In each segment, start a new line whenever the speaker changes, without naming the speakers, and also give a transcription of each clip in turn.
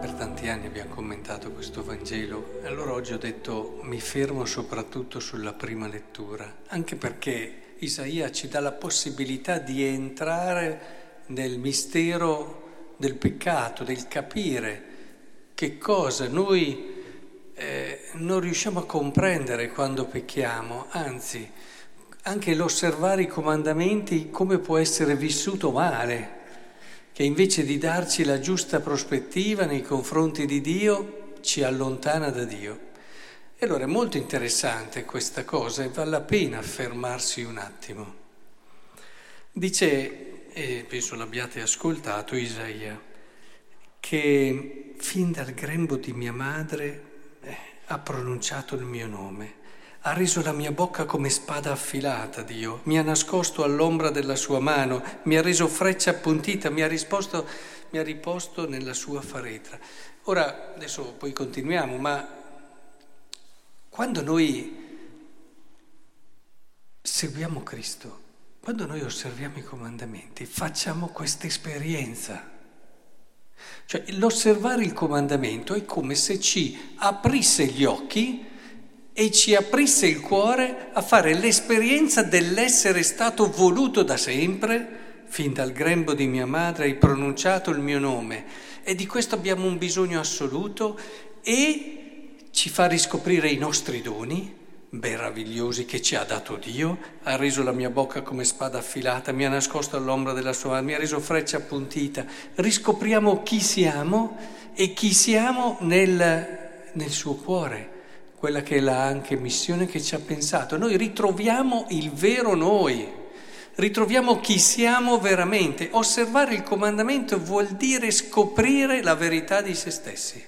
Per tanti anni abbiamo commentato questo Vangelo e allora oggi ho detto mi fermo soprattutto sulla prima lettura, anche perché Isaia ci dà la possibilità di entrare nel mistero del peccato, del capire che cosa noi eh, non riusciamo a comprendere quando pecchiamo, anzi anche l'osservare i comandamenti come può essere vissuto male, che invece di darci la giusta prospettiva nei confronti di Dio ci allontana da Dio. E allora è molto interessante questa cosa e vale la pena fermarsi un attimo. Dice, e penso l'abbiate ascoltato Isaia, che fin dal grembo di mia madre eh, ha pronunciato il mio nome. Ha reso la mia bocca come spada affilata, Dio, mi ha nascosto all'ombra della sua mano, mi ha reso freccia appuntita, mi ha, risposto, mi ha riposto nella sua faretra. Ora, adesso poi continuiamo, ma quando noi seguiamo Cristo, quando noi osserviamo i comandamenti, facciamo questa esperienza. Cioè, l'osservare il comandamento è come se ci aprisse gli occhi e ci aprisse il cuore a fare l'esperienza dell'essere stato voluto da sempre, fin dal grembo di mia madre hai pronunciato il mio nome. E di questo abbiamo un bisogno assoluto e ci fa riscoprire i nostri doni meravigliosi che ci ha dato Dio, ha reso la mia bocca come spada affilata, mi ha nascosto all'ombra della sua mano, mi ha reso freccia appuntita. Riscopriamo chi siamo e chi siamo nel, nel suo cuore quella che è la anche missione che ci ha pensato. Noi ritroviamo il vero noi, ritroviamo chi siamo veramente. Osservare il comandamento vuol dire scoprire la verità di se stessi,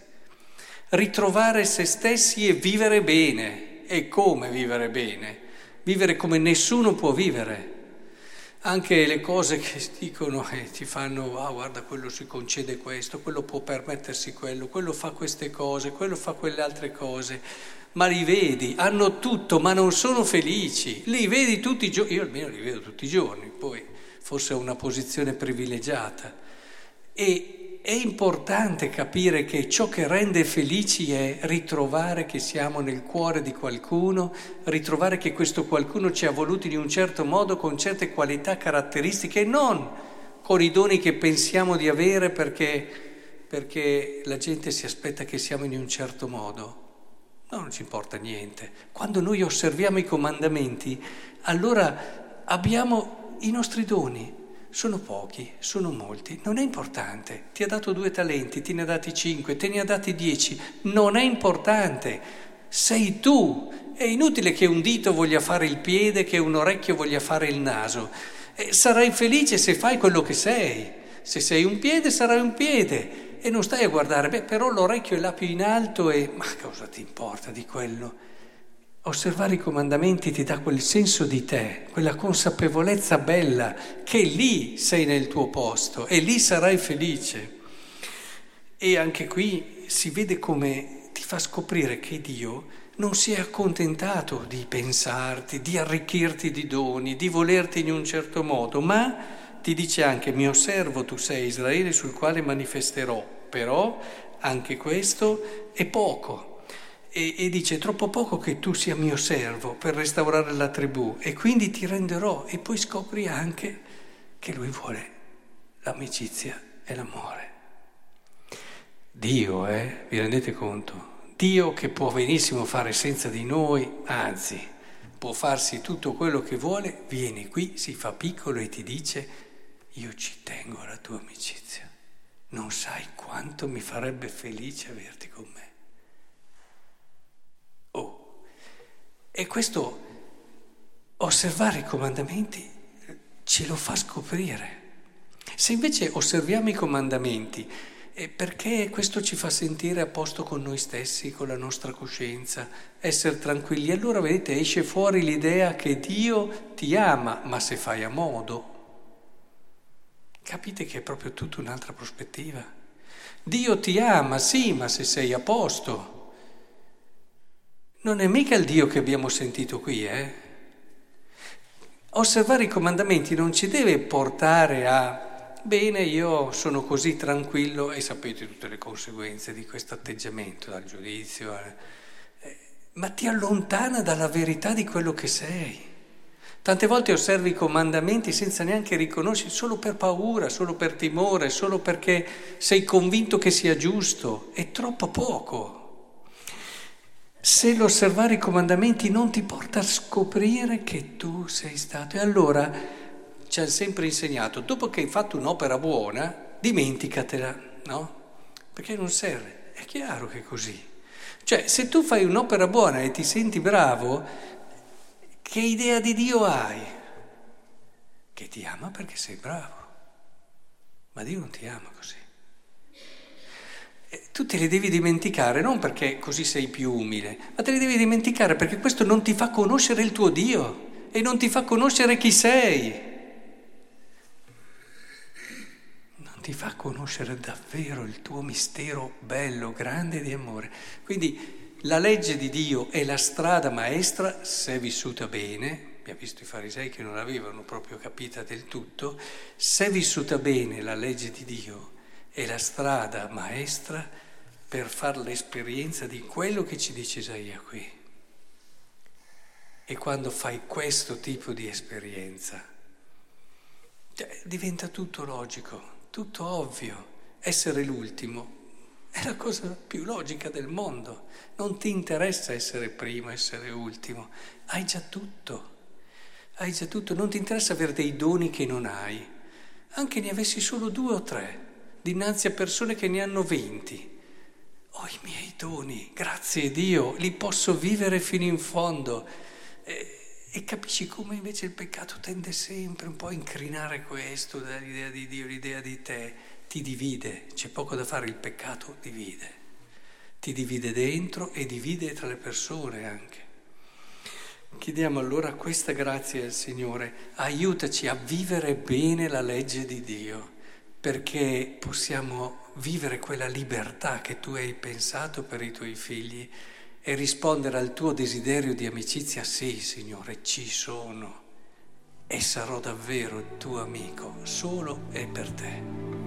ritrovare se stessi e vivere bene. E come vivere bene? Vivere come nessuno può vivere. Anche le cose che dicono e eh, ti fanno, ah guarda, quello si concede questo, quello può permettersi quello, quello fa queste cose, quello fa quelle altre cose ma li vedi, hanno tutto, ma non sono felici. Li vedi tutti i giorni, io almeno li vedo tutti i giorni, poi forse ho una posizione privilegiata. E è importante capire che ciò che rende felici è ritrovare che siamo nel cuore di qualcuno, ritrovare che questo qualcuno ci ha voluti in un certo modo, con certe qualità caratteristiche, non con i doni che pensiamo di avere perché, perché la gente si aspetta che siamo in un certo modo No, non ci importa niente. Quando noi osserviamo i comandamenti, allora abbiamo i nostri doni. Sono pochi, sono molti, non è importante. Ti ha dato due talenti, te ne ha dati cinque, te ne ha dati dieci, non è importante. Sei tu. È inutile che un dito voglia fare il piede, che un orecchio voglia fare il naso. E sarai felice se fai quello che sei. Se sei un piede, sarai un piede e non stai a guardare, beh, però l'orecchio è là più in alto e ma cosa ti importa di quello? Osservare i comandamenti ti dà quel senso di te, quella consapevolezza bella che lì sei nel tuo posto e lì sarai felice. E anche qui si vede come ti fa scoprire che Dio non si è accontentato di pensarti, di arricchirti di doni, di volerti in un certo modo, ma ti dice anche mio servo tu sei Israele sul quale manifesterò, però anche questo è poco. E, e dice troppo poco che tu sia mio servo per restaurare la tribù e quindi ti renderò e poi scopri anche che lui vuole l'amicizia e l'amore. Dio, eh? Vi rendete conto? Dio che può benissimo fare senza di noi, anzi, può farsi tutto quello che vuole, viene qui, si fa piccolo e ti dice io ci tengo alla tua amicizia. Non sai quanto mi farebbe felice averti con me. Oh, e questo osservare i comandamenti ce lo fa scoprire. Se invece osserviamo i comandamenti, è perché questo ci fa sentire a posto con noi stessi, con la nostra coscienza, essere tranquilli, allora vedete esce fuori l'idea che Dio ti ama, ma se fai a modo, Capite che è proprio tutta un'altra prospettiva. Dio ti ama, sì, ma se sei a posto. Non è mica il Dio che abbiamo sentito qui, eh? Osservare i comandamenti non ci deve portare a bene, io sono così tranquillo e sapete tutte le conseguenze di questo atteggiamento, dal giudizio, eh, ma ti allontana dalla verità di quello che sei. Tante volte osservi i comandamenti senza neanche riconoscere, solo per paura, solo per timore, solo perché sei convinto che sia giusto. È troppo poco. Se l'osservare i comandamenti non ti porta a scoprire che tu sei stato. E allora ci hanno sempre insegnato, dopo che hai fatto un'opera buona, dimenticatela, no? Perché non serve. È chiaro che è così. Cioè, se tu fai un'opera buona e ti senti bravo, che idea di Dio hai? Che ti ama perché sei bravo. Ma Dio non ti ama così. Tu te li devi dimenticare non perché così sei più umile, ma te li devi dimenticare perché questo non ti fa conoscere il tuo Dio e non ti fa conoscere chi sei. Non ti fa conoscere davvero il tuo mistero bello, grande di amore. Quindi la legge di Dio è la strada maestra se vissuta bene, abbiamo visto i farisei che non l'avevano proprio capita del tutto, se vissuta bene la legge di Dio è la strada maestra per fare l'esperienza di quello che ci dice Isaia qui. E quando fai questo tipo di esperienza, cioè, diventa tutto logico, tutto ovvio. Essere l'ultimo è la cosa più logica del mondo. Non ti interessa essere primo, essere ultimo. Hai già tutto. Hai già tutto. Non ti interessa avere dei doni che non hai. Anche ne avessi solo due o tre, dinanzi a persone che ne hanno venti. Ho i miei doni, grazie a Dio, li posso vivere fino in fondo. E, e capisci come invece il peccato tende sempre un po' a incrinare questo, dall'idea di Dio, l'idea di te ti divide, c'è poco da fare, il peccato divide, ti divide dentro e divide tra le persone anche. Chiediamo allora questa grazia al Signore, aiutaci a vivere bene la legge di Dio, perché possiamo vivere quella libertà che tu hai pensato per i tuoi figli e rispondere al tuo desiderio di amicizia, sì Signore, ci sono e sarò davvero tuo amico solo e per te.